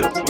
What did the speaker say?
Yo.